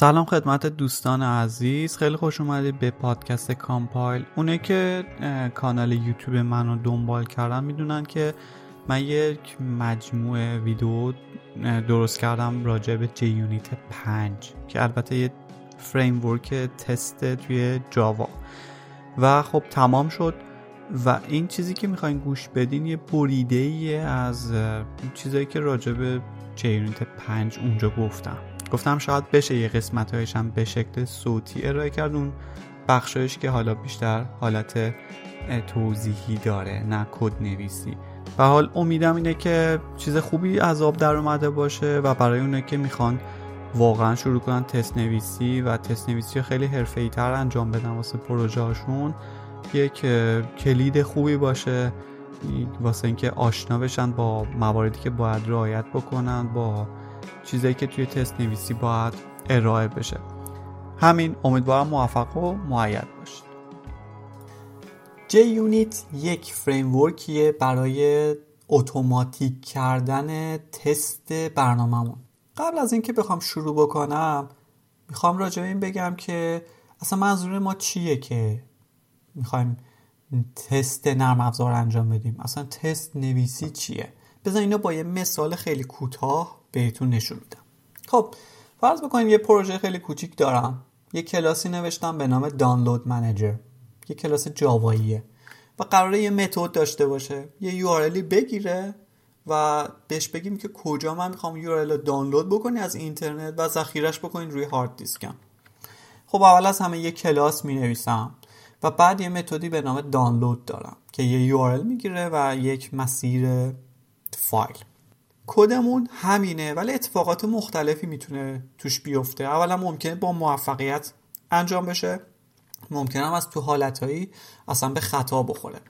سلام خدمت دوستان عزیز. خیلی خوش اومدید به پادکست کامپایل. اونایی که کانال یوتیوب منو دنبال کردن می‌دونن که من یک مجموعه ویدیو درست کردم راجع به JUnit 5 که البته یه framework تست توی جاوا. و خب تمام شد. و این چیزی که می‌خواین گوش بدین یه بریده ای از چیزایی که راجع به جی یونیت 5 اونجا گفتم. گفتم شاید بشه یه قسمت هم به شکل صوتی ارائه کرد. اون بخشایش که حالا بیشتر حالت توضیحی داره نه کد نویسی و حال امیدم اینه که چیز خوبی از آب در اومده باشه و برای اونه که می‌خوان واقعا شروع کنن تست نویسی و تست نویسی خیلی حرفه‌ای تر انجام بدن واسه پروژه هاشون یک کلید خوبی باشه. واسه اینکه آشنا بشن با مواردی که باید رعایت بکنن با چیزایی که توی تست نویسی باید ارائه بشه. همین امیدوارم موفق و معید باشید. جی یونیت یک فریمورکیه برای اتوماتیک کردن تست برنامهمون. قبل از اینکه بخوام شروع بکنم می‌خوام راجع به این بگم که اصلا منظور ما چیه که می‌خوایم تست نرم افزار انجام بدیم؟ اصلا تست نویسی چیه؟ بذار اینو با یه مثال خیلی کوتاه بهتون نشون میدم. خب فرض بکنید یه پروژه خیلی کوچیک دارم. یه کلاسی نوشتم به نام دانلود منیجر یه کلاس جاواییه. و قراره یه متد داشته باشه. یه یو بگیره و بهش بگیم که کجا من می‌خوام یو رو دانلود بکنی از اینترنت و ذخیرش بکنین روی هارد دیسکم خب اول از همه یه کلاس می نویسم و بعد یه متدی به نام دانلود دارم که یه یو می‌گیره و یک مسیر فایل. کدمون همینه ولی اتفاقات مختلفی می‌تونه توش بیفته. اولا ممکنه با موفقیت انجام بشه. ممکنه هم از تو حالتهایی اصلا به خطا بخوره.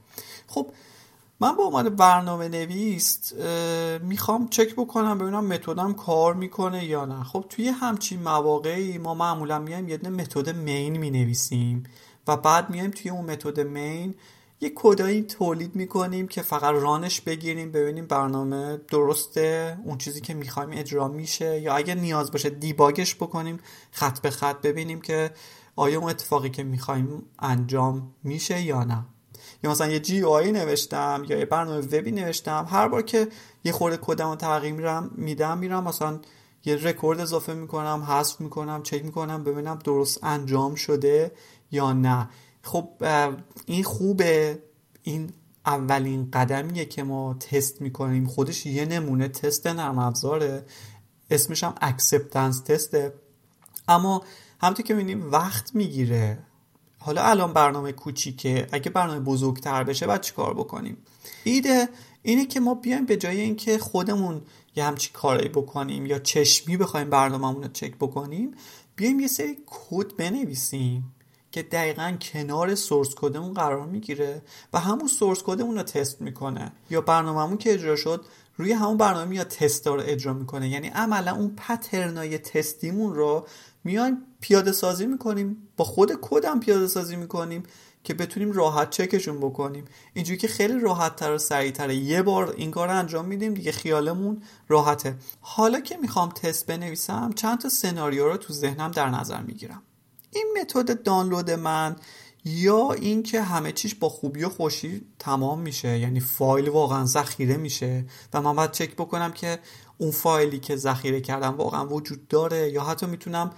خب من به عنوان برنامه نویس می‌خوام چک بکنم ببینم متدم کار می‌کنه یا نه. خب توی همچین مواقعی ما معمولا میایم یه متد مین می‌نویسیم و بعد میایم توی اون متد مین یه کدایی تولید می‌کنیم که فقط رانش بگیریم ببینیم برنامه درسته اون چیزی که می‌خوایم اجرا میشه یا اگر نیاز باشه دیباگش بکنیم خط به خط ببینیم که آیا اون اتفاقی که می‌خوایم انجام میشه یا نه. یا مثلا یه جی آی نوشتم یا یه برنامه وبی نوشتم هر بار که یه خورده کدم رو تغییر میرم میدم میرم مثلا یه رکورد اضافه می‌کنم حذف می‌کنم چک می‌کنم ببینم درست انجام شده یا نه. خب این خوبه. این اولین قدمیه که ما تست می‌کنیم. خودش یه نمونه تست نرم افزاره. اسمش هم acceptance test ه اما همونطور که می‌بینیم وقت می‌گیره. حالا الان برنامه کوچیکه. اگه برنامه بزرگتر بشه باید چیکار بکنیم؟ ایده اینه که ما بیایم به جای اینکه خودمون یه همچی کاری بکنیم یا چشمی بخوایم برنامهمون رو چک بکنیم بیایم یه سری کد بنویسیم. که دقیقا کنار سورس کدمون قرار می‌گیره و همون سورس کدمون رو تست می‌کنه. یا برنامهمون که اجرا شد روی همون برنامه یا تست رو اجرا می‌کنه. یعنی عملا اون پترنای تستیمون رو میایم پیاده سازی می‌کنیم با خود کدم پیاده سازی می‌کنیم که بتونیم راحت چکشون بکنیم. اینجوری که خیلی راحت تر و سریع تره یه بار این کار انجام میدیم دیگه خیالمون راحته. حالا که می‌خوام تست بنویسم چند تا سناریو رو تو ذهنم در نظر می‌گیرم. این متد دانلود من یا اینکه همه چیش با خوبی و خوشی تمام میشه. یعنی فایل واقعا ذخیره میشه و من باید چک بکنم که اون فایلی که ذخیره کردم واقعا وجود داره یا حتی می‌تونم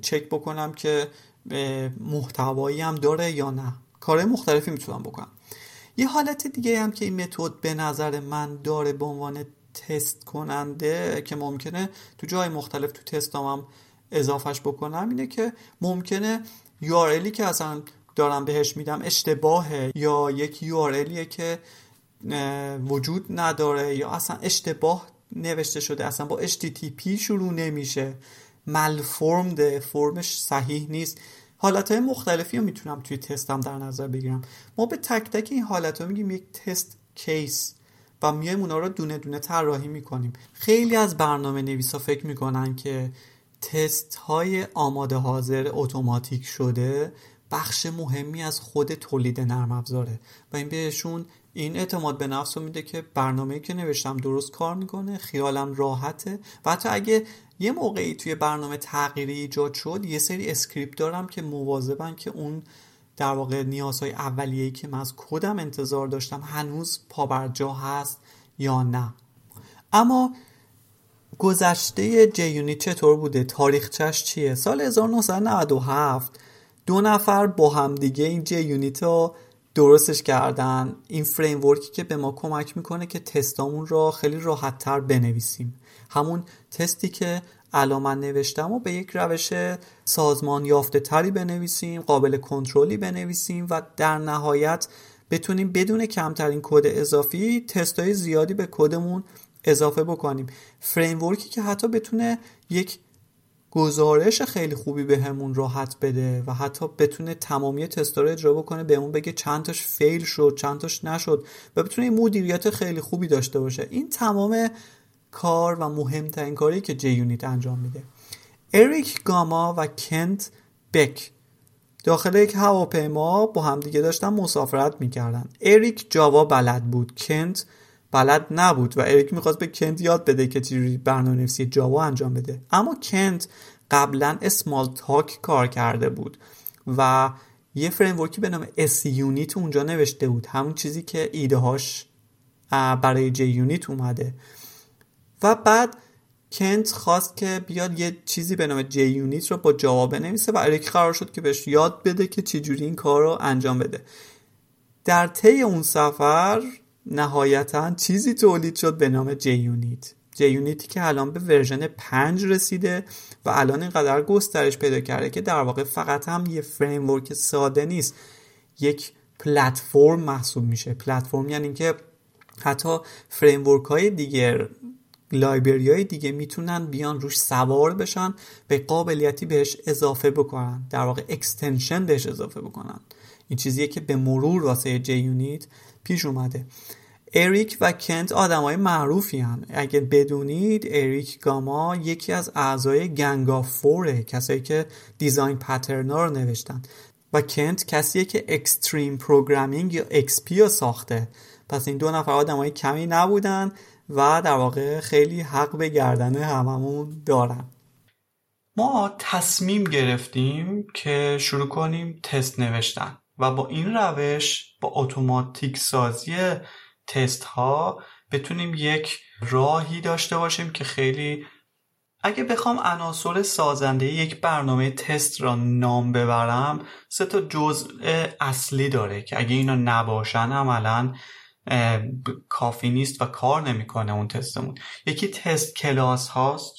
چک بکنم که محتوایی هم داره یا نه. کارهای مختلفی می‌تونم بکنم. یه حالت دیگه هم که این متد به نظر من داره به عنوان تست کننده که ممکنه تو جای مختلف تو تستام هم اضافهش بکنم اینه که ممکنه یو که اصلا دارم بهش میدم اشتباهه یا یک یو که وجود نداره یا اصلا اشتباه نوشته شده اصلا با HTTP شروع نمیشه. ملفرمده فرمش صحیح نیست. حالت های مختلفی رو می‌تونم توی تستم در نظر بگیرم. ما به تک تک این حالت ها میگیم یک تست کیس و میایم اونا رو دونه دونه طراحی می‌کنیم. خیلی از برنامه نویسا فکر می‌کنن که تست های آماده حاضر اتوماتیک شده بخش مهمی از خود تولید نرم افزاره. و این بهشون این اعتماد به نفس رو میده که برنامه که نوشتم درست کار می‌کنه خیالم راحته. و حتی اگه یه موقعی توی برنامه تغییری ایجاد شد یه سری script دارم که مواظبن که اون در واقع نیازهای اولیه‌ای که من از کدم انتظار داشتم هنوز پابرجا هست یا نه. اما گذشته JUnit چطور بوده؟ تاریخچش چیه؟ سال 1997 دو نفر با همدیگه این JUnit رو درستش کردن. این framework ی که به ما کمک می‌کنه که تستامون را خیلی راحت تر بنویسیم. همون تستی که الان من نوشتم و به یک روش سازمان یافته تری بنویسیم قابل کنترلی بنویسیم و در نهایت بتونیم بدون کمترین کد اضافی تستای زیادی به کدمون اضافه بکنیم. فریم که حتی بتونه یک گزارش خیلی خوبی به همون راحت بده و حتی بتونه تمامی تستا رو اجرا بکنه بهمون بگه چند تاش فیل شد چند تاش نشد و بتونه مدیریت خیلی خوبی داشته باشه. این تمام کار و مهمترین کاری که جی یونیت انجام میده. اریک گاما و کنت بک داخل یک هواپیما با همدیگه داشتن مسافرت می‌کردن. اریک جاوا بلد بود. کنت بلد نبود و اریک می‌خواست به کنت یاد بده که چجوری برنامه نویسی جاوا انجام بده. اما کنت قبلا اسمال تاک کار کرده بود و یه framework به نام SUnit اونجا نوشته بود. همون چیزی که ایده هاش برای JUnit اومده. و بعد کنت خواست که بیاد یه چیزی به نام JUnit رو با جاوا بنویسه و اریک قرار شد که بهش یاد بده که چجوری این کار رو انجام بده. در طی اون سفر نهایتا چیزی تولید شد به نام JUnit JUnit ی که الان به version 5 رسیده و الان اینقدر گسترش پیدا کرده که در واقع فقط هم یه framework ساده نیست. یک پلتفرم محسوب میشه. پلتفرم یعنی که حتی framework های دیگر library های دیگه می‌تونن بیان روش سوار بشن به قابلیتی بهش اضافه بکنن. در واقع extension بهش اضافه بکنن. این چیزیه که به مرور واسه JUnit پیش اومده. اریک و کنت آدمای معروفی هن. اگه بدونید اریک گاما یکی از اعضای Gang of Four ه کسایی که design pattern ا رو نوشتن. و کنت کسیه که extreme programming یا XP رو ساخته. پس این دو نفر آدمای کمی نبودن و در واقع خیلی حق به گردن هممون دارن. ما تصمیم گرفتیم که شروع کنیم تست نوشتن. و با این روش با اتوماتیک سازی تست ها بتونیم یک راهی داشته باشیم که خیلی اگه بخوام عناصر سازنده یک برنامه تست را نام ببرم سه تا جزء اصلی داره که اگه اینا نباشن عملا کافی نیست و کار نمی‌کنه اون تستمون. یکی test class هاست.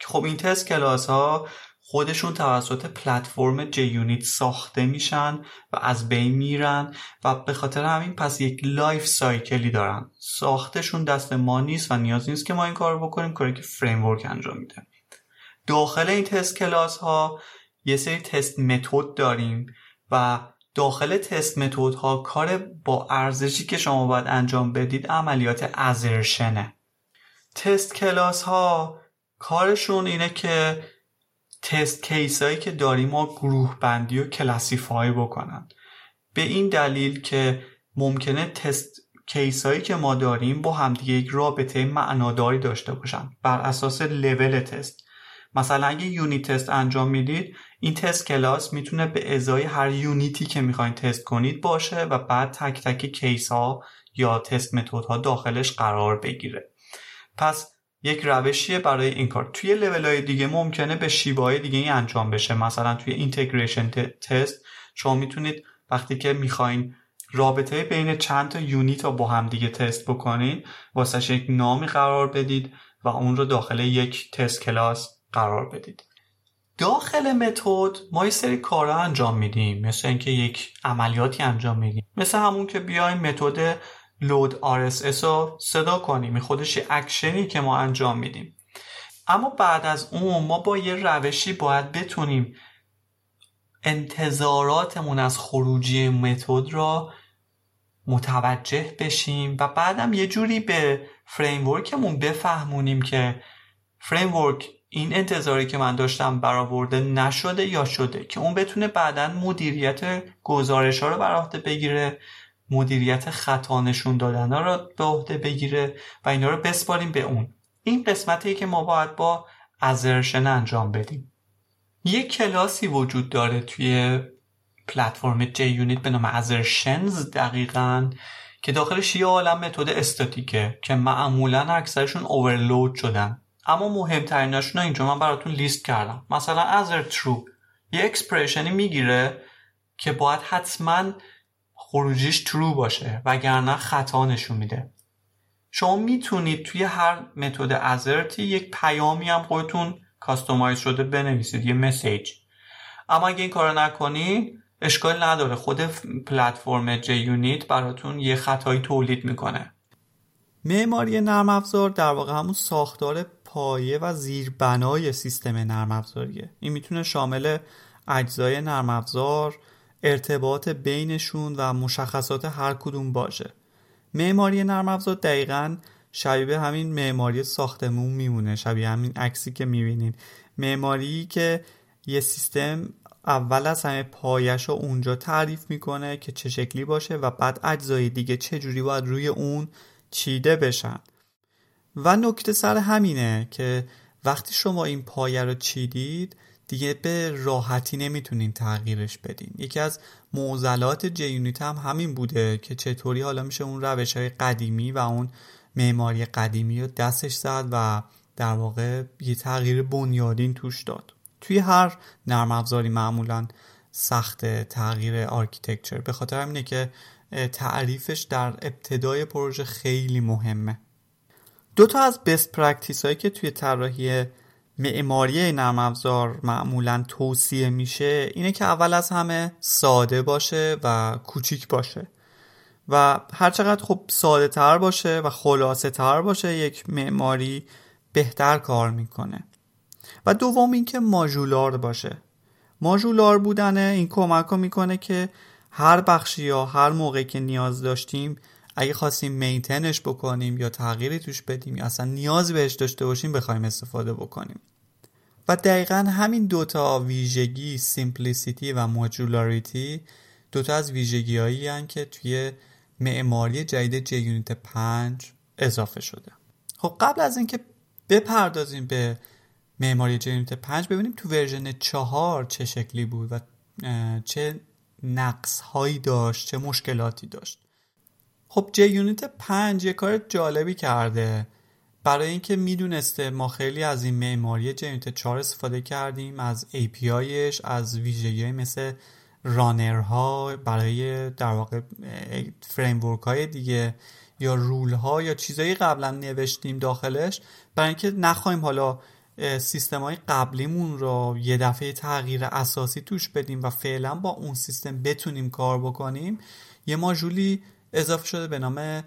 که خب این test class ها خودشون توسط پلتفرم JUnit ساخته میشن و از بین میرن و به خاطر همین پس یک life cycle ی دارن. ساختشون دست ما نیست و نیاز نیست که ما این کار بکنیم کاری که فریم انجام میده. داخل این test class ها یه سری test method داریم و داخل test method ها کار با ارزشی که شما باید انجام بدید عملیات assertion ه test class ها کارشون اینه که test case هایی که داریم ما گروه بندی و classify بکنن. به این دلیل که ممکنه test case هایی که ما داریم با همدیگه یک رابطه معناداری داشته باشن بر اساس لول تست. مثلا اگه unit test انجام می‌دید این test class می‌تونه به ازای هر unit ی که می‌خواین تست کنید باشه و بعد تک تک case ها یا test method ها داخلش قرار بگیره. پس یک روشیه برای این کار. توی لول های دیگه ممکنه به شیوه های دیگه ای انجام بشه. مثلا توی integration test شما می‌تونید وقتی که می‌خواین رابطه بین چند تا unit رو با هم دیگه تست بکنین واسه یک نامی قرار بدید و اون رو داخل یک تست کلاس قرار بدید. داخل متد ما یه سری کارا انجام میدیم. مثل اینکه یک عملیاتی انجام میدیم مثل همون که بیایم متد لود RSS رو صدا کنیم. این خودش یه اکشنی که ما انجام میدیم. اما بعد از اون ما با یه روشی باید بتونیم انتظاراتمون از خروجی متد را متوجه بشیم و بعدم یه جوری به framework مون بفهمونیم که framework این انتظاری که من داشتم برآورده نشده یا شده که اون بتونه بعدا مدیریت گزارش ها رو بر بگیره مدیریت خطا نشون دادن ها رو به عهده بگیره و اینا رو بسپاریم به اون. این قسمتی که ما باید با assertion انجام بدیم. یک کلاسی وجود داره توی پلتفرم JUnit به نام Assertions دقیقا که داخلش یه عالم متد استاتیکه که معمولا اکثرشون overload شدن. اما مهمتریناشون اینجا من براتون لیست کردم. مثلا assert true یه expression ی می‌گیره که باید حتما خروجیش true باشه وگرنه خطا نشون میده. شما می‌تونید توی هر متد assert ی یک پیامی هم خودتون کاستومایز شده بنویسید یه مسیج. اما اگه این کارو نکنید اشکال نداره. خود پلتفرم جی یونیت براتون یه خطایی تولید می‌کنه. معماری نرم افزار در واقع همون ساختار پایه و زیربنای سیستم نرم افزاریه. این می‌تونه شامل اجزای نرم افزار ارتباط بینشون و مشخصات هر کدوم باشه. معماری نرم افزار دقیقا شبیه همین معماری ساختمون میمونه شبیه همین عکسی که می‌بینین. معماری که یه سیستم اول از همه پایش رو اونجا تعریف می‌کنه که چه شکلی باشه و بعد اجزای دیگه چه جوری باید روی اون چیده بشن. و نکته سر همینه که وقتی شما این پایه رو چیدید دیگه به راحتی نمی‌تونین تغییرش بدین. یکی از معضلات جیونیت هم همین بوده که چطوری حالا میشه اون روش های قدیمی و اون معماری قدیمی رو دستش زد و در واقع یه تغییر بنیادین توش داد. توی هر نرم افزاری معمولا سخت تغییر architecture. به خاطر همینه که تعریفش در ابتدای پروژه خیلی مهمه. دو تا از best practice هایی که توی طراحی معماری نرم افزار معمولا توصیه میشه اینه که اول از همه ساده باشه و کوچیک باشه. و هرچقدر خب ساده تر باشه و خلاصه تر باشه یک معماری بهتر کار می‌کنه. و دوم اینکه ماژولار باشه. ماژولار بودن این کمک می‌کنه که هر بخشی یا هر موقعی که نیاز داشتیم اگه خواستیم مینتنش بکنیم یا تغییری توش بدیم یا اصلا نیاز بهش داشته باشیم بخوایم استفاده بکنیم. و دقیقا همین دوتا ویژگی سیمپلیسیتی و ماجولاریتی دوتا از ویژگی هایی که توی معماری جدید JUnit 5 اضافه شده. خب قبل از اینکه بپردازیم به معماری JUnit 5 ببینیم تو version 4 چه شکلی بود و چه نقص هایی داشت چه مشکلاتی داشت. خب JUnit 5 یه کار جالبی کرده. برای اینکه می‌دونسته ما خیلی از این معماری JUnit 4 استفاده کردیم از API ش از ویژگی مثل runner ها برای در واقع framework های دیگه یا rule ها یا چیزایی قبلا نوشتیم داخلش. برای اینکه نخواهیم حالا سیستم های قبلیمون رو یه دفعه تغییر اساسی توش بدیم و فعلا با اون سیستم بتونیم کار بکنیم یه ماژولی اضافه شده به نام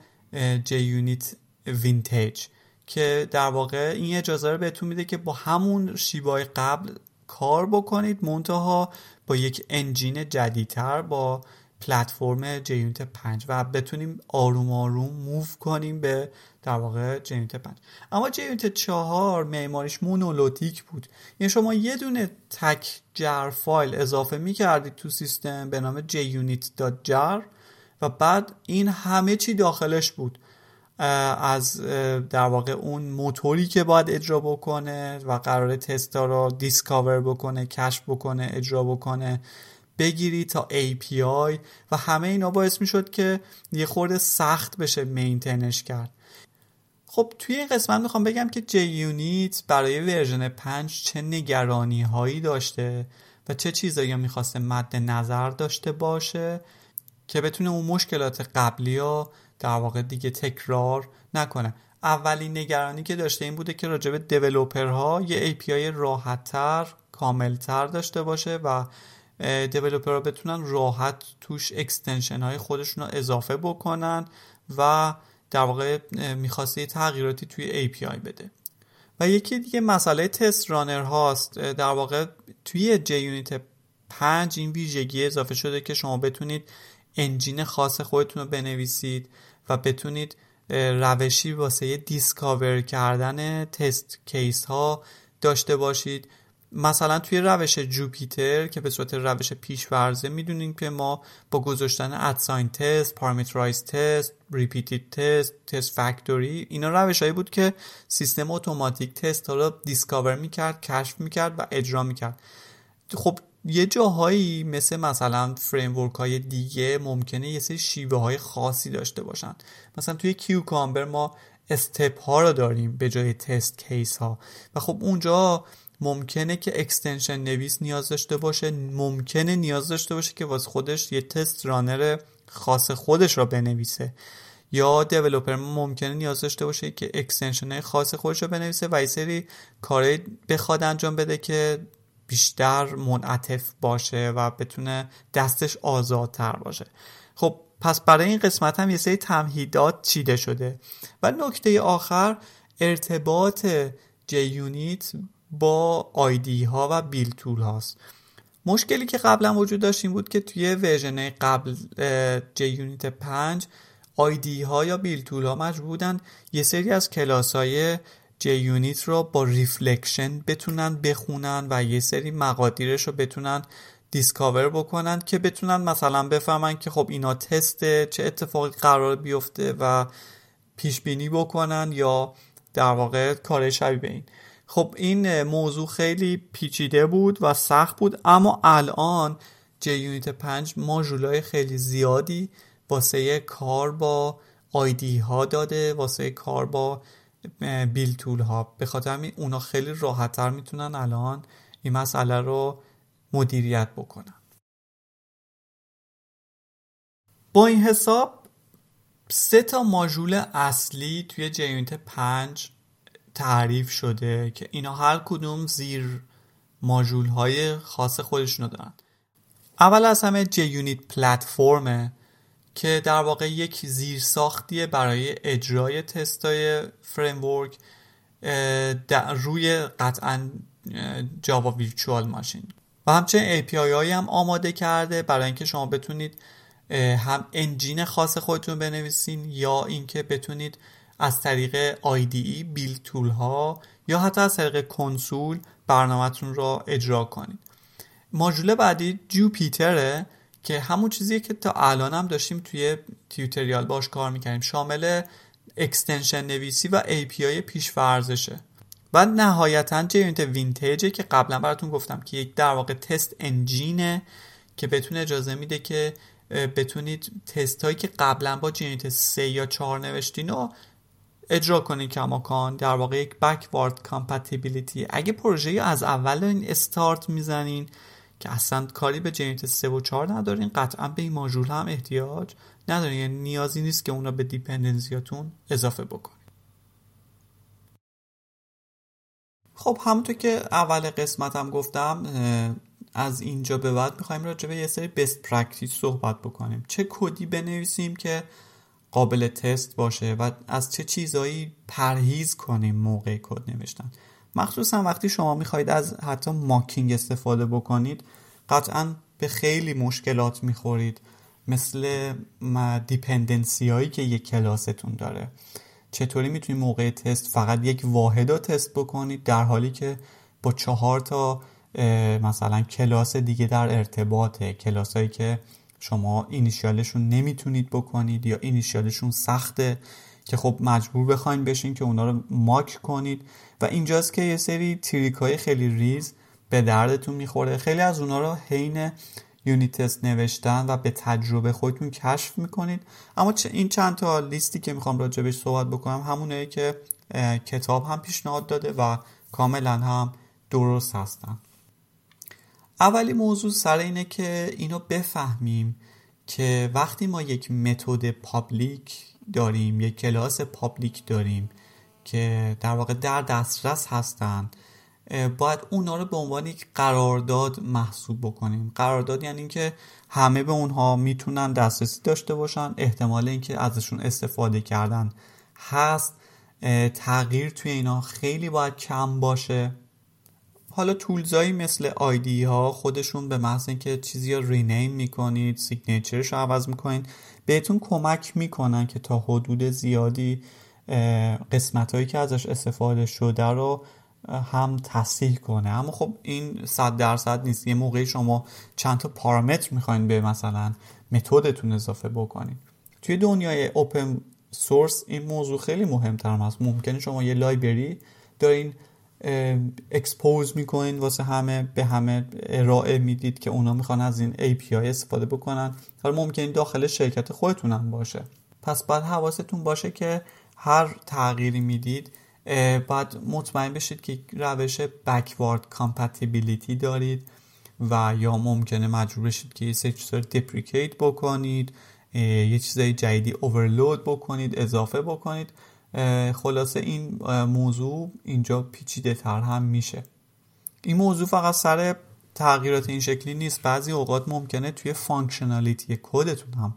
JUnit Vintage که در واقع این اجازه رو بهتون میده که با همون شیوه‌ی قبل کار بکنید. منتها با یک انجین جدیدتر با پلتفرم جیونیت 5 و بتونیم آروم آروم موو کنیم به در واقع جیونیت 5 اما جیونیت 4 معماریش مونولوتیک بود. یعنی شما یه دونه تک جر فایل اضافه می کردید تو سیستم به نام junit.jar و بعد این همه چی داخلش بود. از در واقع اون موتوری که باید اجرا بکنه و قرار تستا رو discover بکنه کشف بکنه اجرا بکنه بگیری تا API و همه اینا باعث می شد که یه خورده سخت بشه maintain ش کرد. خب توی این قسمت می‌خوام بگم که JUnit برای version 5 چه نگرانی هایی داشته و چه چیزایی می‌خواسته مد نظر داشته باشه که بتونه اون مشکلات قبلی ها در واقع دیگه تکرار نکنه. اولین نگرانی که داشته این بوده که راجب ها یه API راحتتر کاملتر داشته باشه و ها بتونن راحت توش اکستنشن های خودشون رو اضافه بکنن و در واقع می‌خواسته تغییراتی توی API بده. و یکی دیگه مسئله تست رانر هاست. در واقع توی JUnit 5 این ویژگی اضافه شده که شما بتونید engine خاص خودتون رو بنویسید و بتونید روشی واسه discover کردن test case ها داشته باشید. مثلا توی روش Jupiter که به صورت روش پیش‌فرضه می‌دونیم که ما با گذاشتن at sign test parameterized test repeated test test factory اینا روش هایی بود که سیستم اتوماتیک تست ها رو discover می‌کرد کشف می‌کرد و اجرا می‌کرد. خب یه جاهایی مثل مثلا framework های دیگه ممکنه یه سری شیوه های خاصی داشته باشن. مثلا توی Cucumber ما step ها رو داریم به جای test case ها و خب اونجا ممکنه که extension نویس نیاز داشته باشه ممکنه نیاز داشته باشه که واسه خودش یه test runner خاص خودش را بنویسه. یا developer ممکنه نیاز داشته باشه که extension خاص خودش رو بنویسه و یه سری کاری بخواد انجام بده که بیشتر منعطف باشه و بتونه دستش آزادتر باشه. خب پس برای این قسمت هم یه سری تمهیدات چیده شده. و نکته آخر ارتباط JUnit با IDE ها و build tool هاست. مشکلی که قبلا وجود داشت این بود که توی version قبل JUnit 5 IDE ها یا build tool ها مجبور بودن یه سری از کلاس های JUnit رو با reflection بتونن بخونن و یه سری مقادیرش رو بتونن discover بکنن که بتونن مثلا بفهمن که خب اینا تست چه اتفاقی قرار بیفته و پیش بینی بکنن یا در واقع کار شبیه به این. خب این موضوع خیلی پیچیده بود و سخت بود اما الان جی یونیت 5 ماژولای خیلی زیادی واسه کار با آیدی ها داده واسه کار با بیل تول ها به خاطر همین اونا خیلی راحتتر می‌تونن الان این مسئله رو مدیریت بکنن. با این حساب سه تا ماژول اصلی توی جیونیت 5 تعریف شده که اینا هر کدوم زیر ماژول های خاص خودشونو دارن. اول از همه JUnit Platform ه. که در واقع یک زیرساختیه برای اجرای تستای framework روی قطعا Java Virtual Machine و همچنین API هایی هم آماده کرده برای اینکه شما بتونید هم engine خاص خودتون بنویسین یا اینکه بتونید از طریق IDE build tool ها یا حتی از طریق کنسول برنامهتون را اجرا کنید. ماژول بعدی Jupiter ه که همون چیزیه که تا الان هم داشتیم توی tutorial باش کار می‌کنیم شامل extension نویسی و API پیش فرزشه و نهایتا JUnit Vintage ه که قبلا براتون گفتم که یک در واقع تست engine ه که بتونه اجازه میده که بتونید تست هایی که قبلا با JUnit 3 یا 4 نوشتین رو اجرا کنید کماکان در واقع یک backward compatibility اگه پروژه از اول این استارت می‌زنین که اصلا کاری به JUnit 3 و 4 ندارین قطعا به این ماژول هم احتیاج ندارین. یعنی نیازی نیست که اونا به dependency یاتون اضافه بکنید خب همونطور که اول قسمتم گفتم از اینجا به بعد می‌خوایم راجع به یه سری best practice صحبت بکنیم. چه کدی بنویسیم که قابل تست باشه و از چه چیزایی پرهیز کنیم موقع کد نوشتن. مخصوصا وقتی شما می‌خواید از حتی mocking استفاده بکنید قطعا به خیلی مشکلات می‌خورید مثل dependency هایی که یک کلاستون داره. چطوری می‌تونید موقع تست فقط یک واحد رو تست بکنید؟ در حالی که با چهار تا مثلا کلاس دیگه در ارتباطه کلاس هایی که شما اینیشیالشون نمی‌تونید بکنید یا اینیشیالشون سخته. که خب مجبور بخواین بشین که اونا رو ماک کنید. و اینجاست که یه سری تریک های خیلی ریز به دردتون می‌خوره. خیلی از اونا رو حین یونیت تست نوشتن و به تجربه خودتون کشف می‌کنید. اما این چند تا لیستی که می‌خوام راجبش صحبت بکنم همونه که کتاب هم پیشنهاد داده و کاملا هم درست هستن. اولی موضوع سر اینه که اینو بفهمیم که وقتی ما یک متد public داریم یک کلاس public داریم که در واقع در دسترس هستند باید اونا رو به عنوان یک قرارداد محسوب بکنیم. قرارداد یعنی اینکه همه به اونها می‌تونن دسترسی داشته باشن احتمال اینکه ازشون استفاده کردن هست. تغییر توی اینا خیلی باید کم باشه. حالا تولزایی مثل آیدی ها خودشون به محض اینکه چیزی رو رینیم می‌کنید سیگنیچرش رو عوض می‌کنید بهتون کمک می‌کنن که تا حدود زیادی قسمت هایی که ازش استفاده شده رو هم تصحیح کنه. اما خب این صد درصد نیست. یه موقعی شما چند تا پارامتر می‌خواین به مثلا متدتون اضافه بکنین. توی دنیای اوپن سورس این موضوع خیلی مهمتر هست ممکنه شما یه لایبری دارین expose می‌کنین واسه همه به همه ارائه می‌دید که اونا می‌خوان از این API استفاده بکنن. حالا ممکنه داخل شرکت خودتون هم باشه. پس باید حواستون باشه که هر تغییری می‌دید باید مطمئن بشید که روش backward compatibility دارید و یا ممکنه مجبور بشید که یه سری رو deprecate بکنید یه چیزای جدیدی overload بکنید اضافه بکنید. خلاصه این موضوع اینجا پیچیده تر هم میشه. این موضوع فقط سر تغییرات این شکلی نیست. بعضی اوقات ممکنه توی functionality کدتون هم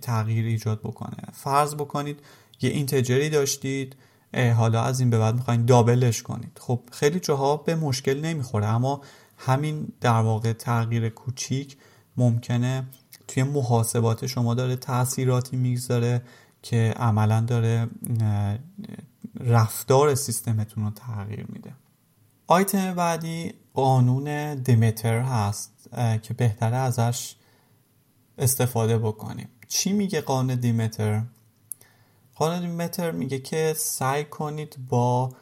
تغییر ایجاد بکنه. فرض بکنید یه integer ی داشتید حالا از این به بعد می‌خواین double ش کنید. خب خیلی جاها به مشکل نمی‌خوره اما همین در واقع تغییر کوچیک ممکنه توی محاسبات شما داره تاثیراتی می‌گذاره. که عملا داره رفتار سیستمتون رو تغییر میده. آیتم بعدی قانون دیمتر هست که بهتره ازش استفاده بکنیم. چی میگه قانون دیمتر؟ قانون دیمتر میگه که سعی کنید با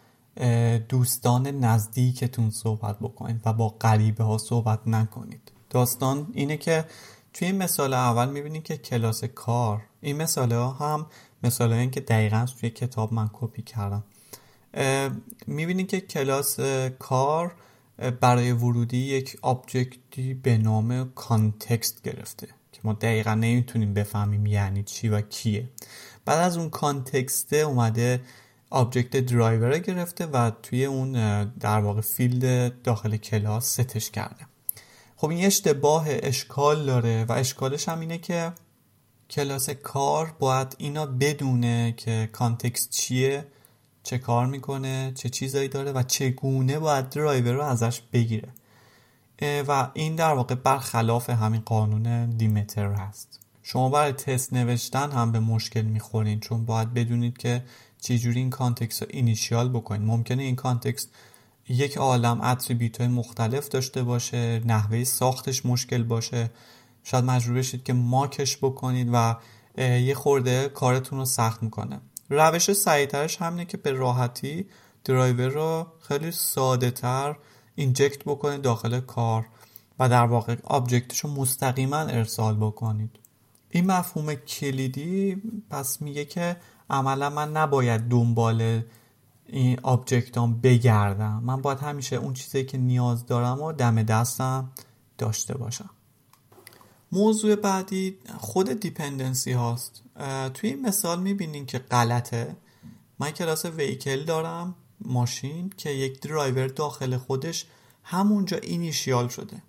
دوستان نزدیکتون صحبت بکنید و با غریبه ها صحبت نکنید. داستان اینه که توی مثال اول می‌بینید که کلاس Car این مثال ها هم مثال این که دقیقا توی کتاب من کپی کردم. می‌بینید که کلاس Car برای ورودی یک object ی به نام context گرفته که ما دقیقا نمی‌تونیم بفهمیم یعنی چی و کیه. بعد از اون context ه اومده object driver گرفته و توی اون در واقع فیلد داخل کلاس ستش کرده. خب این اشتباه اشکال داره و اشکالش هم اینه که کلاس Car باید اینا بدونه که context چیه چه کار می‌کنه چه چیزایی داره و چگونه باید درایور رو ازش بگیره. و این در واقع برخلاف همین قانون دیمتر هست. شما برای تست نوشتن هم به مشکل می‌خورین چون باید بدونید که چجوری این context رو initial بکنید. ممکنه این context یک عالم attribute های مختلف داشته باشه نحوه ساختش مشکل باشه. شاید مجبور بشید که mock ش بکنید و یه خورده کارتون رو سخت می‌کنه. روش سریعترش همینه که به راحتی درایور رو خیلی ساده تر inject بکنید داخل Car و در واقع object ش رو مستقیما ارسال بکنید. این مفهوم کلیدی پس میگه که عملا من نباید دنبال این object ام بگردم. من باید همیشه اون چیزی که نیاز دارم و دم دستم داشته باشم. موضوع بعدی خود dependency هاست. توی این مثال می‌بینین که غلطه. من کلاس Vehicle دارم ماشین که یک درایور داخل خودش همونجا initial شده.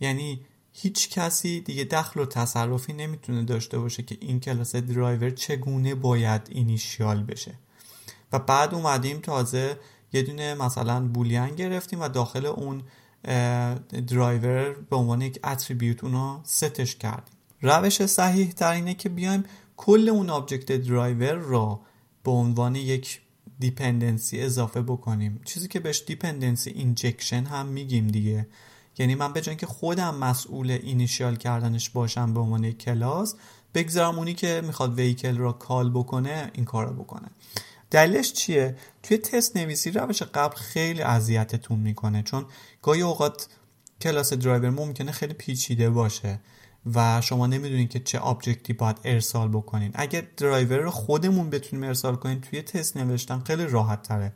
یعنی هیچ کسی دیگه دخل و تصرفی نمی‌تونه داشته باشه که این کلاس درایور چگونه باید initial بشه. و بعد اومدیم تازه یه دونه مثلا boolean گرفتیم و داخل اون درایور به عنوان یک attribute اونا ستش کردیم. روش صحیح تر اینه که بیایم کل اون object driver را به عنوان یک dependency اضافه بکنیم. چیزی که بهش dependency injection هم میگیم دیگه. یعنی من به که خودم مسئول initial کردنش باشم به عنوان کلاس بگذارم اونی که می‌خواد vehicle را call بکنه این کار رو بکنه. دلیلش چیه؟ توی تست نویسی روش قبل خیلی اذیتتون می‌کنه چون گاهی اوقات کلاس درایور ممکنه خیلی پیچیده باشه و شما نمی‌دونید که چه object ی باید ارسال بکنین. اگر درایور رو خودمون بتونیم ارسال کنیم توی تست نوشتن خیلی راحت تره.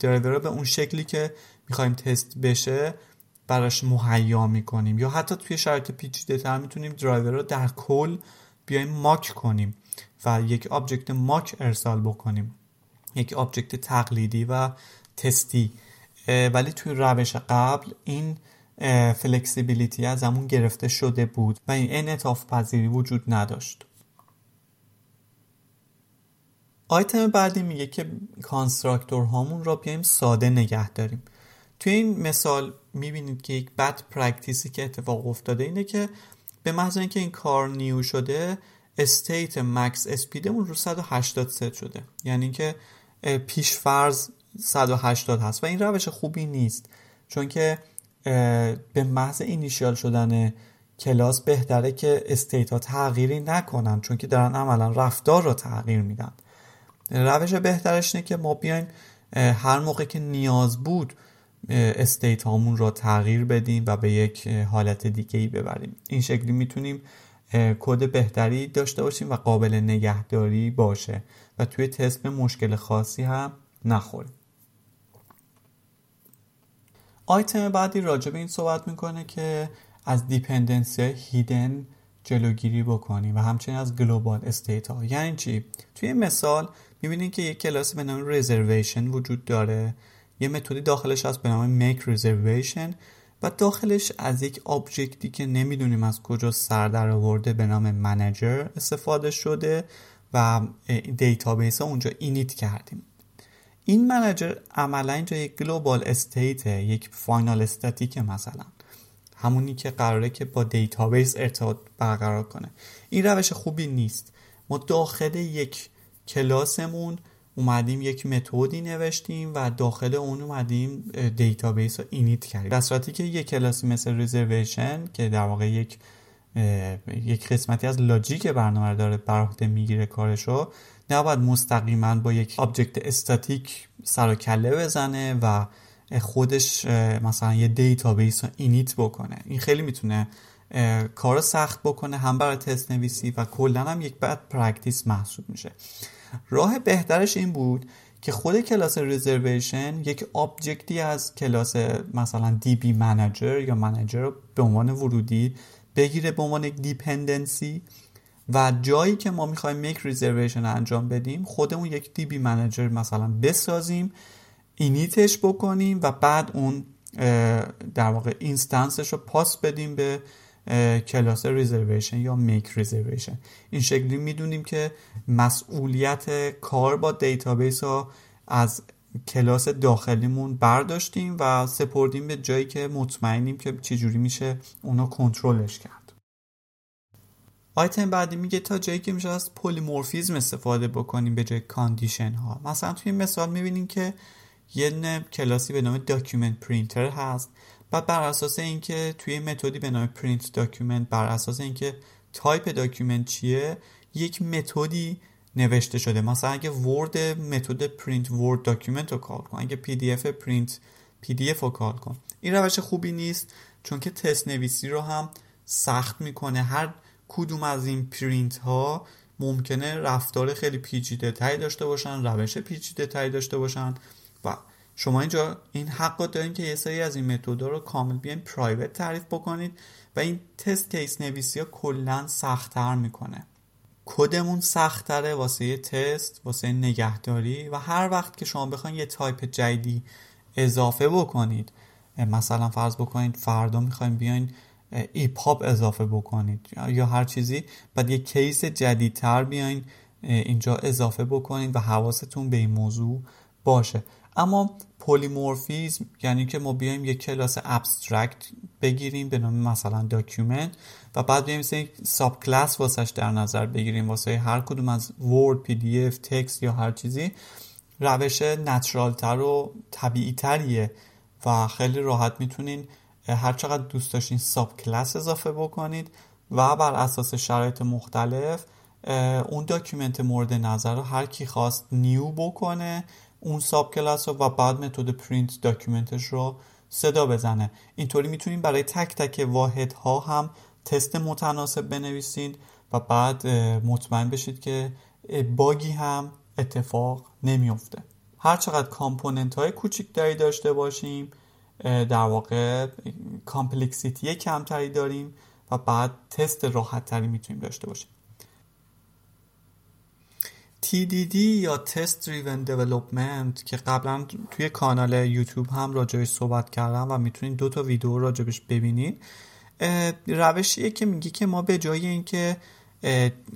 درایور رو به اون شکلی که می‌خوایم تست بشه براش مهیا می‌کنیم. یا حتی توی شرایط پیچیده تر می‌تونیم درایور رو در کل بیایم mock کنیم و یک object mock ارسال بکنیم. یک آبجکت تقلیدی و تستی ولی توی روش قبل این flexibility ازمون گرفته شده بود و این انعطاف پذیری وجود نداشت. آیتم بعدی میگه که constructor هامون را بیایم ساده نگه داریم. توی این مثال می‌بینید که یک bad practice ی که اتفاق افتاده اینه که به محض اینکه این کار new شده state max speed مون رو 180 ست شده. یعنی که پیش فرض 180 هست و این روش خوبی نیست. چون که به محض initial شدن کلاس بهتره که state ها تغییری نکنن چون که دارن عملا رفتار رو تغییر میدن. روش بهترش اینه که ما بیایم هر موقع که نیاز بود state هامون رو تغییر بدیم و به یک حالت دیگه ای ببریم. این شکلی می‌تونیم کد بهتری داشته باشیم و قابل نگهداری باشه. و توی تست به مشکل خاصی هم نخوریم. آیتم بعدی راجع به این صحبت می‌کنه که از dependency hidden جلوگیری بکنیم و همچنین از global state ها. یعنی چی؟ توی مثال می‌بینید که یک کلاس به نام reservation وجود داره. یه متدی داخلش هست به نام make reservation. و داخلش از یک object ی که نمی‌دونیم از کجا سر در آورده به نام manager استفاده شده و database ها اونجا init کردیم. این manager عملا اینجا یک global state یک final static مثلا. همونی که قراره که با database ارتباط برقرار کنه. این روش خوبی نیست. ما داخل یک کلاسمون اومدیم یک متدی نوشتیم و داخل اون اومدیم database رو init کردیم. در صورتی که یک کلاسی مثل reservation که در واقع یک یک قسمتی از logic برنامه داره بر عهده می‌گیره کارشو نباید مستقیما با یک object static سر و کله بزنه و خودش مثلا یه database رو init بکنه. این خیلی می‌تونه کار سخت بکنه هم برای تست نویسی و کلا هم یک bad practice محسوب میشه. راه بهترش این بود که خود کلاس reservation یک object ی از کلاس مثلا DB manager یا manager رو به عنوان ورودی بگیره به عنوان یک dependency و جایی که ما می‌خوایم make reservation انجام بدیم خودمون یک DB manager مثلا بسازیم init ش بکنیم و بعد اون در واقع instance ش رو pass بدیم به کلاس reservation یا make reservation این شکلی می‌دونیم که مسئولیت کار با database ها از کلاس داخلیمون برداشتیم و سپردیم به جایی که مطمئنیم که چجوری میشه اونو کنترلش کرد. آیتم بعدی میگه تا جایی که میشه از polymorphism استفاده بکنیم به جای condition ها. مثلا توی مثال می‌بینیم که یه کلاسی به نام document printer هست. بعد بر اساس اینکه توی متدی به نام print document بر اساس اینکه type document چیه یک متدی نوشته شده. مثلا اگه Word متد print Word document رو call کن. اگه پی دی اف پرینت پی دی اف رو call کن. این روش خوبی نیست چون که تست نویسی رو هم سخت می‌کنه. هر کدوم از این پرینت ها ممکنه رفتار خیلی پیچیده تری داشته باشن روش پیچیده تری داشته باشن و شما اینجا این حق رو دارین که یه سری از این متدها رو کامل بیاین private تعریف بکنید و این test case نویسی ها کلا سختتر می‌کنه. کدمون سختتره واسه تست واسه نگهداری و هر وقت که شما بخواین یه تایپ جدیدی اضافه بکنید مثلا فرض بکنید فردا می‌خواین بیاین ایپاپ اضافه بکنید یا هر چیزی بعد یه case جدیدتر بیاین اینجا اضافه بکنید و حواستون به این موضوع باشه. اما polymorphism یعنی که ما بیایم یک کلاس abstract بگیریم به نام مثلا document و بعد بیایم مثلا یک subclass واسش در نظر بگیریم واسه هر کدوم از Word PDF text یا هر چیزی. روش natural تر و طبیعی تریه و خیلی راحت می‌تونین هر چقدر دوست داشتین subclass اضافه بکنید و بر اساس شرایط مختلف اون document مورد نظر رو هر کی خواست new بکنه اون subclass رو و بعد متد print document ش رو صدا بزنه. اینطوری می‌تونیم برای تک تک واحد ها هم تست متناسب بنویسید و بعد مطمئن بشید که bug ی هم اتفاق نمیافته. هر چقدر component های کوچیک داشته باشیم در واقع complexity کمتری داریم و بعد تست راحت تری می‌تونیم داشته باشیم. TDD یا Test Driven Development که قبلا توی کانال یوتیوب هم راجبش صحبت کردم و می‌تونید دو تا ویدیو راجبش ببینید. روشیه که میگی که ما به جای اینکه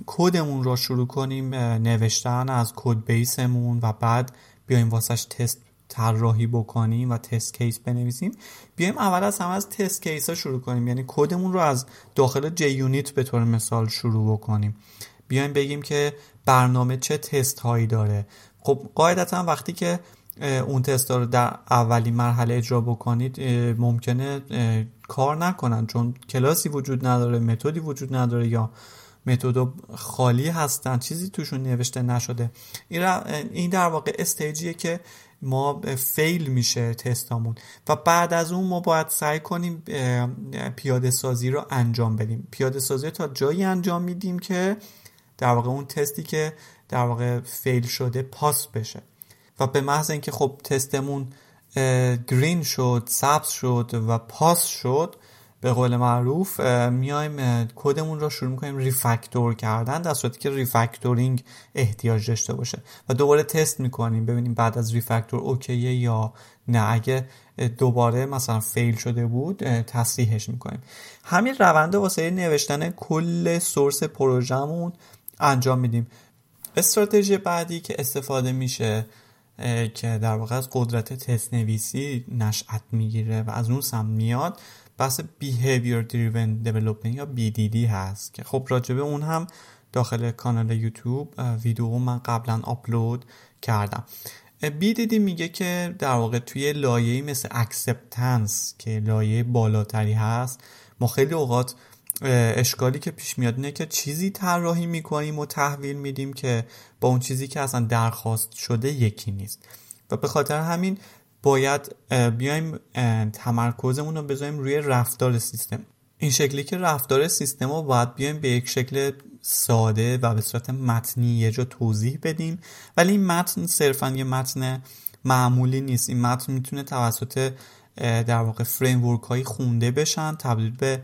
کدمون رو شروع کنیم نوشتن از کد بیسمون و بعد بیایم واسش تست طراحی بکنیم و test case بنویسیم بیایم اول از همه از test case ها شروع کنیم. یعنی کدمون رو از داخل JUnit به طور مثال شروع بکنیم. بیایم بگیم که برنامه چه تست هایی داره. خب قاعدتا وقتی که اون تست رو در اولین مرحله اجرا بکنید ممکنه کار نکنن چون کلاسی وجود نداره متدی وجود نداره یا متد خالی هستن چیزی توشون نوشته نشده. این در واقع استیجیه که ما فیل میشه تستامون. و بعد از اون ما باید سعی کنیم پیاده سازی رو انجام بدیم. پیاده سازی تا جایی انجام میدیم که در واقع اون تستی که در واقع فیل شده پاس بشه. و به محض اینکه خب تستمون گرین شد سبز شد و پاس شد به قول معروف میایم کدمون رو شروع می‌کنیم refactor کردن در صورتی که refactoring احتیاج داشته باشه. و دوباره تست می‌کنیم ببینیم بعد از refactor okay ه یا نه. اگه دوباره مثلا fail شده بود تصحیحش می‌کنیم. همین روند واسه نوشتن کل source پروژه‌مون انجام میدیم. استراتژی بعدی که استفاده میشه که در واقع از قدرت تست نویسی نشأت می‌گیره و از اون سمت میاد بحث Behavior Driven Development یا BDD هست که خب راجبه اون هم داخل کانال یوتیوب ویدیو من قبلا آپلود کردم. BDD میگه که در واقع توی لایه مثل acceptance که لایه بالاتری هست ما خیلی اوقات اشکالی که پیش میاد اینه که چیزی طراحی می‌کنیم و تحویل میدیم که با اون چیزی که اصلا درخواست شده یکی نیست. و به خاطر همین باید بیایم تمرکزمون رو بذاریم روی رفتار سیستم. این شکلی که رفتار سیستم رو باید بیایم به یک شکل ساده و به صورت متنی یه جا توضیح بدیم. ولی این متن صرفا یه متن معمولی نیست. این متن می‌تونه توسط در واقع فریم هایی خونده بشن تبدیل به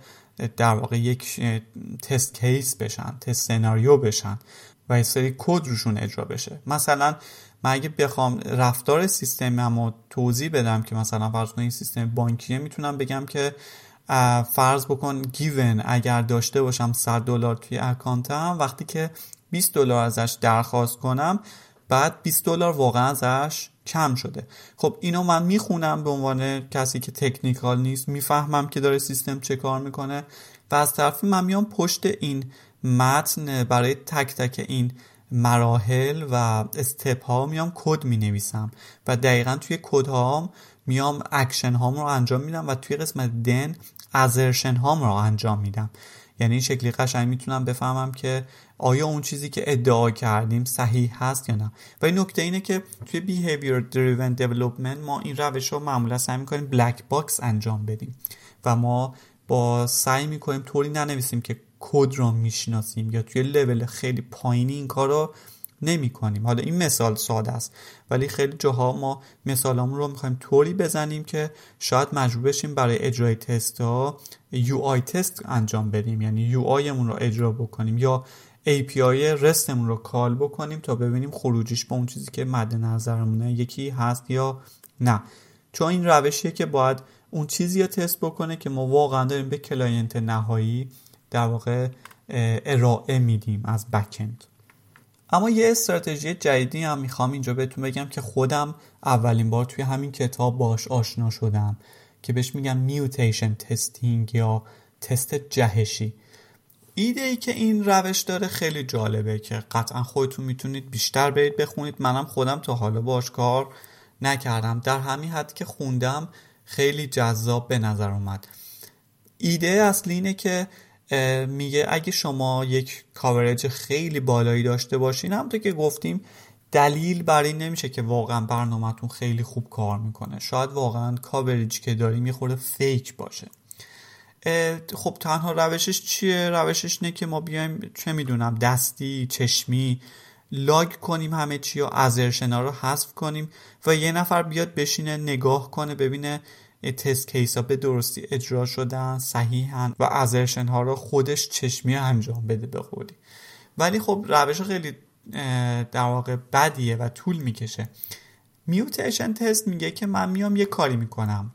در واقع یک تست کیس بشن تست سناریو بشن و یه سری کد روشون اجرا بشه. مثلا من اگه بخوام رفتار سیستم رو توضیح بدم که مثلا فرض این سیستم بانکیه می‌تونم بگم که فرض بکن گیون اگر داشته باشم 100 دلار توی اکانتم وقتی که 20 دلار ازش درخواست کنم بعد 20 دلار واقعا ازش کم شده. خب اینو من می‌خونم به عنوان کسی که تکنیکال نیست می‌فهمم که داره سیستم چه کار می‌کنه و از طرفی من میام پشت این متن برای تک تک این مراحل و step ها میام کد می نویسم و دقیقا توی کد ها میام اکشن هام رو انجام میدم و توی قسمت then assertion هام رو انجام میدم. یعنی این شکلی قشنگ می‌تونم بفهمم که آیا اون چیزی که ادعا کردیم صحیح هست یا نه. و این نکته اینه که توی behavior driven development ما این روش رو معمولا سعی می‌کنیم black box انجام بدیم. و ما با سعی می‌کنیم طوری ننویسیم که کد رو می‌شناسیم یا توی لول خیلی پایینی این کار رو نمی کنیم حالا این مثال ساده است ولی خیلی جاها ما مثالمون رو می‌خوایم طوری بزنیم که شاید مجبور بشیم برای اجرای تست ها UI تست انجام بدیم. یعنی UI مون رو اجرا بکنیم یا API رستمون رو کال بکنیم تا ببینیم خروجیش با اون چیزی که مد نظرمونه یکی هست یا نه. چون این روشیه که باید اون چیزی رو تست بکنه که ما واقعا داریم به client نهایی در واقع ارائه میدیم از backend اما یه استراتژی جدیدی هم می‌خوام اینجا بهتون بگم که خودم اولین بار توی همین کتاب باش آشنا شدم که بهش میگم mutation testing یا تست جهشی. ایده ای که این روش داره خیلی جالبه که قطعا خودتون می‌تونید بیشتر برید بخونید. منم خودم تا حالا باش کار نکردم. در همین حد که خوندم خیلی جذاب به نظر اومد. ایده اصلی اینه که میگه اگه شما یک کاورج خیلی بالایی داشته باشین همونطور که گفتیم دلیل بر این نمیشه که واقعا برنامهتون خیلی خوب کار می‌کنه. شاید واقعا کاورج که داریم یه خورده فیک باشه خب تنها روشش چیه؟ روشش نه که ما بیایم چه می‌دونم دستی چشمی لاگ کنیم همه چی و ازرشنا رو حذف کنیم و یه نفر بیاد بشینه نگاه کنه ببینه تست کیس ها به درستی اجرا شدن صحیحن و ازرشن ها رو خودش چشمی انجام بده به خودی ولی خب روش خیلی در واقع بدیه و طول می‌کشه. میوتیشن تست میگه که من میام یه کاری می‌کنم.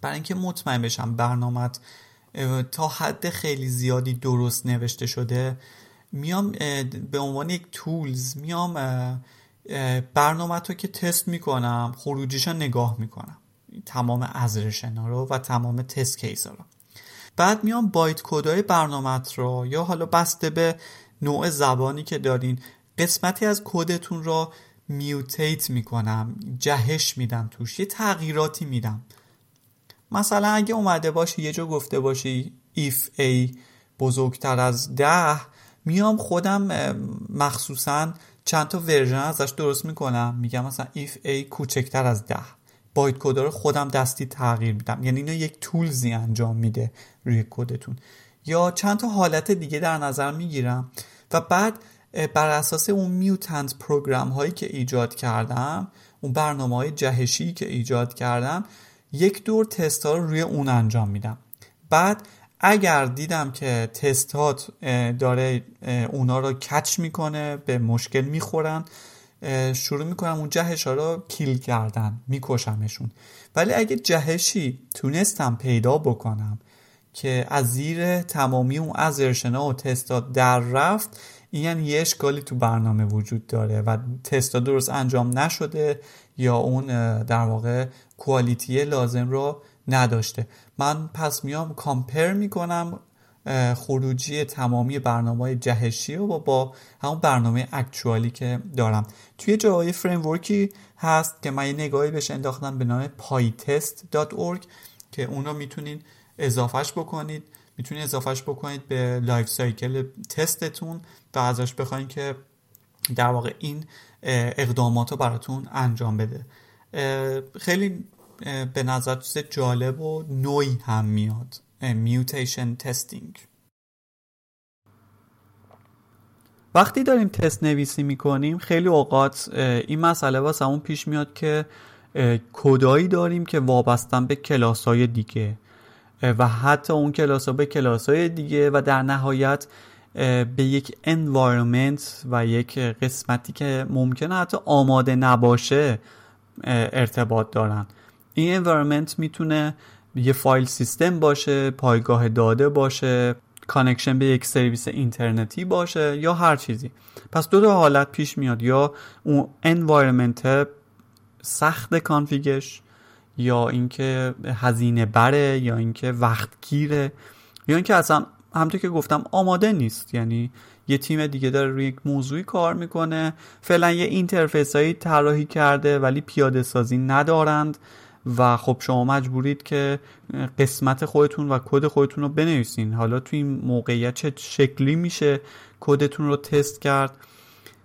برای اینکه مطمئن بشم برنامت تا حد خیلی زیادی درست نوشته شده میام به عنوان یک تولز میام برنامه رو که تست می‌کنم خروجیش نگاه می‌کنم. تمام ازرشنا رو و تمام تست کیس رو. بعد میام بایت کدای برنامه رو یا حالا بسته به نوع زبانی که دارین قسمتی از کدتون رو میوتیت می‌کنم جهش میدم توش یه تغییراتی میدم. مثلا اگه اومده باشی یه جا گفته باشی if a بزرگتر از ده میام خودم مخصوصا چند تا version ازش درست می‌کنم. میگم مثلا if a کوچکتر از ده. byte code خودم دستی تغییر میدم. یعنی اینو یک tools ی انجام میده روی کدتون. یا چند تا حالت دیگه در نظر می‌گیرم. و بعد بر اساس اون mutant program هایی که ایجاد کردم اون برنامه های جهشی که ایجاد کردم یک دور تست ها رو روی اون انجام میدم. بعد اگر دیدم که تستات داره اونا رو کچ می‌کنه به مشکل می‌خورن شروع می‌کنم اون جهش ها رو کیل کردن میکشمشون. ولی اگه جهشی تونستم پیدا بکنم که از زیر تمامی اون ازرشنا و تستات در رفت این یعنی یه اشکالی تو برنامه وجود داره و تستا درست انجام نشده یا اون در واقع quality لازم رو نداشته. من پس میام compare می‌کنم خروجی تمامی برنامه جهشی و با, همون برنامه actual ی که دارم. توی جای framework ی هست که من یه نگاهی بهش انداختم به نام pitest.org که اون رو می‌تونید اضافهش بکنید. می‌تونید اضافهش بکنید به life cycle test تون و ازش بخواید که در واقع این اقدامات رو براتون انجام بده. خیلی به نظر جالب و نویی هم میاد. mutation testing وقتی داریم تست نویسی می‌کنیم خیلی اوقات این مسئله واسه‌مون پیش میاد که کدایی داریم که وابستن به کلاس های دیگه و حتی اون کلاس ها به کلاس های دیگه و در نهایت به یک environment و یک قسمتی که ممکنه حتی آماده نباشه ارتباط دارن. این environment می‌تونه یه file system باشه پایگاه داده باشه connection به یک سرویس اینترنتی باشه یا هر چیزی. پس دو تا حالت پیش میاد یا اون environment سخت config ش یا اینکه هزینه بره یا اینکه وقت گیره یا اینکه اصلا همونطور که گفتم آماده نیست. یعنی یه تیم دیگه داره روی یک موضوعی کار می‌کنه فعلا یه interface هایی طراحی کرده ولی پیاده سازی ندارند. و خب شما مجبورید که قسمت خودتون و کد خودتون رو بنویسین. حالا تو این موقعیت چه شکلی میشه کدتون رو تست کرد؟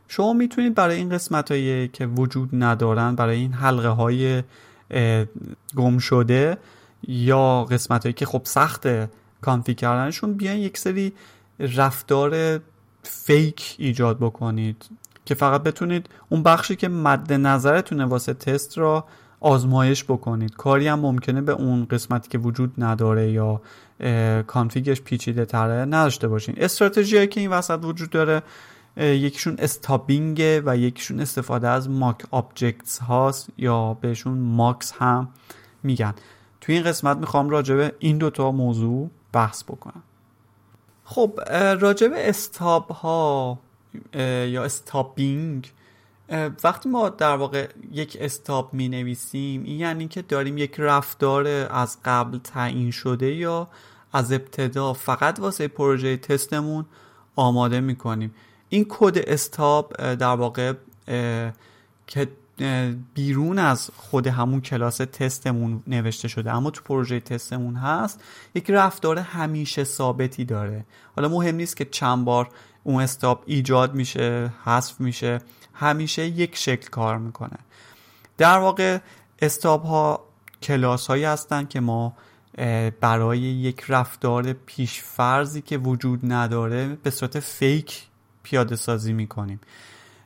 شما می‌تونید برای این قسمت هایی که وجود ندارن برای این حلقه های گم شده یا قسمت هایی که خب سخت config کردنشون بیان یک سری رفتار fake ایجاد بکنید که فقط بتونید اون بخشی که مد نظرتونه واسه تست را آزمایش بکنید. کاری هم ممکنه به اون قسمتی که وجود نداره یا config ش پیچیده تره نداشته باشین. استراتژی که این وسط وجود داره یکیشون stubbing و یکیشون استفاده از mock objects هاست یا بهشون mocks هم میگن. توی این قسمت می‌خوام راجع به این دوتا موضوع بحث بکنم. خب راجع به استاب ها یا استابینگ وقتی ما در واقع یک استاب می نویسیم این یعنی که داریم یک رفتار از قبل تعیین شده یا از ابتدا فقط واسه پروژه تستمون آماده می کنیم این کد استاب در واقع که بیرون از خود همون کلاس تستمون نوشته شده اما تو پروژه تستمون هست یک رفتار همیشه ثابتی داره. حالا مهم نیست که چند بار اون استاب ایجاد میشه حذف میشه. همیشه یک شکل کار می‌کنه. در واقع استاب ها کلاس هایی هستن که ما برای یک رفتار پیشفرزی که وجود نداره به صورت فیک پیاده سازی می‌کنیم.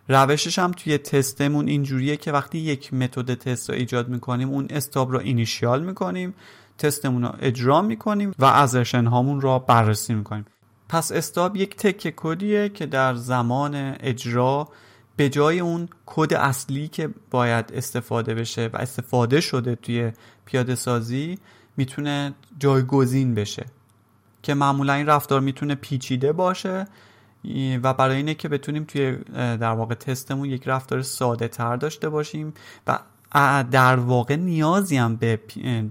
روشش هم توی تستمون اینجوریه که وقتی یک متد تست رو ایجاد می‌کنیم اون استاب رو اینیشیال می‌کنیم تستمون رو اجرا می‌کنیم و ازرشن هامون رو بررسی می‌کنیم. پس استاب یک تکه کدیه که در زمان اجرا به جای اون کد اصلی که باید استفاده بشه و استفاده شده توی پیاده سازی می‌تونه جایگزین بشه. که معمولا این رفتار می‌تونه پیچیده باشه و برای اینه که بتونیم توی در واقع تستمون یک رفتار ساده تر داشته باشیم و در واقع نیازی هم به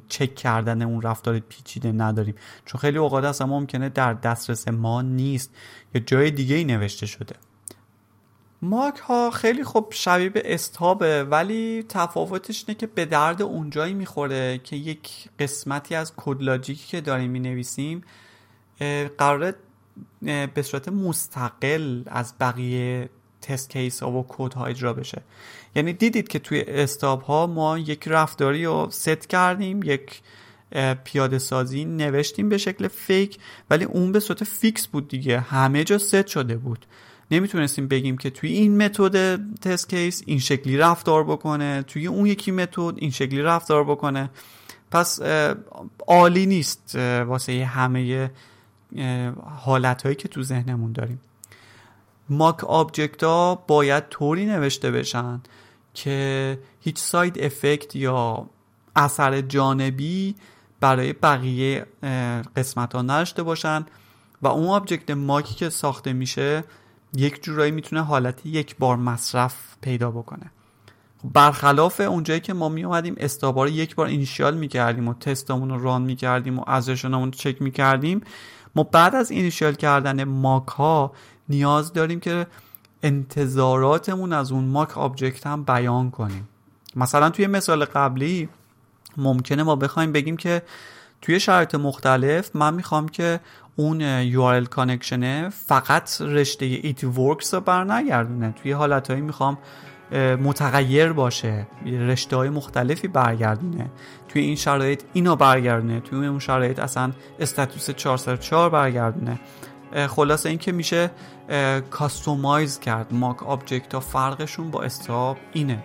چک کردن اون رفتار پیچیده نداریم. چون خیلی اوقات اصلا ممکنه در دسترس ما نیست. یا جای دیگه ای نوشته شده. ماک ها خیلی خب شبیه به استابه ولی تفاوتش اینه که به درد اونجایی می‌خوره که یک قسمتی از کد logic ی که داریم می‌نویسیم قراره به صورت مستقل از بقیه test case ها و کد ها اجرا بشه. یعنی دیدید که توی stub ها ما یک رفتاری رو ست کردیم یک پیاده سازی نوشتیم به شکل fake ولی اون به صورت fix بود دیگه. همه جا ست شده بود. نمی‌تونستیم بگیم که توی این متد test case این شکلی رفتار بکنه توی اون یکی متد این شکلی رفتار بکنه. پس عالی نیست واسه همه حالت هایی که تو ذهنمون داریم. mock object ها باید طوری نوشته بشن که هیچ side effect یا اثر جانبی برای بقیه قسمت ها نداشته باشن و اون object mock ی که ساخته میشه یک جورایی می‌تونه حالت یک بار مصرف پیدا بکنه. برخلاف اونجایی که ما می اومدیم stub ها رو یک بار initial می‌کردیم و تستمون رو run می‌کردیم و ازشونمون رو چک می‌کردیم. ما بعد از initial کردن mock ها نیاز داریم که انتظاراتمون از اون mock object هم بیان کنیم. مثلا توی مثال قبلی ممکنه ما بخوایم بگیم که توی شرایط مختلف من می‌خوام که اون URL connection ه فقط رشته it works رو بر نگردونه توی حالتهایی می‌خوام متغیر باشه رشته های مختلفی برگردونه. توی این شرایط اینو برگردونه. توی اون شرایط اصلا status 404 برگردونه. خلاصه این که میشه customize کرد. mock object ها فرقشون با stub اینه.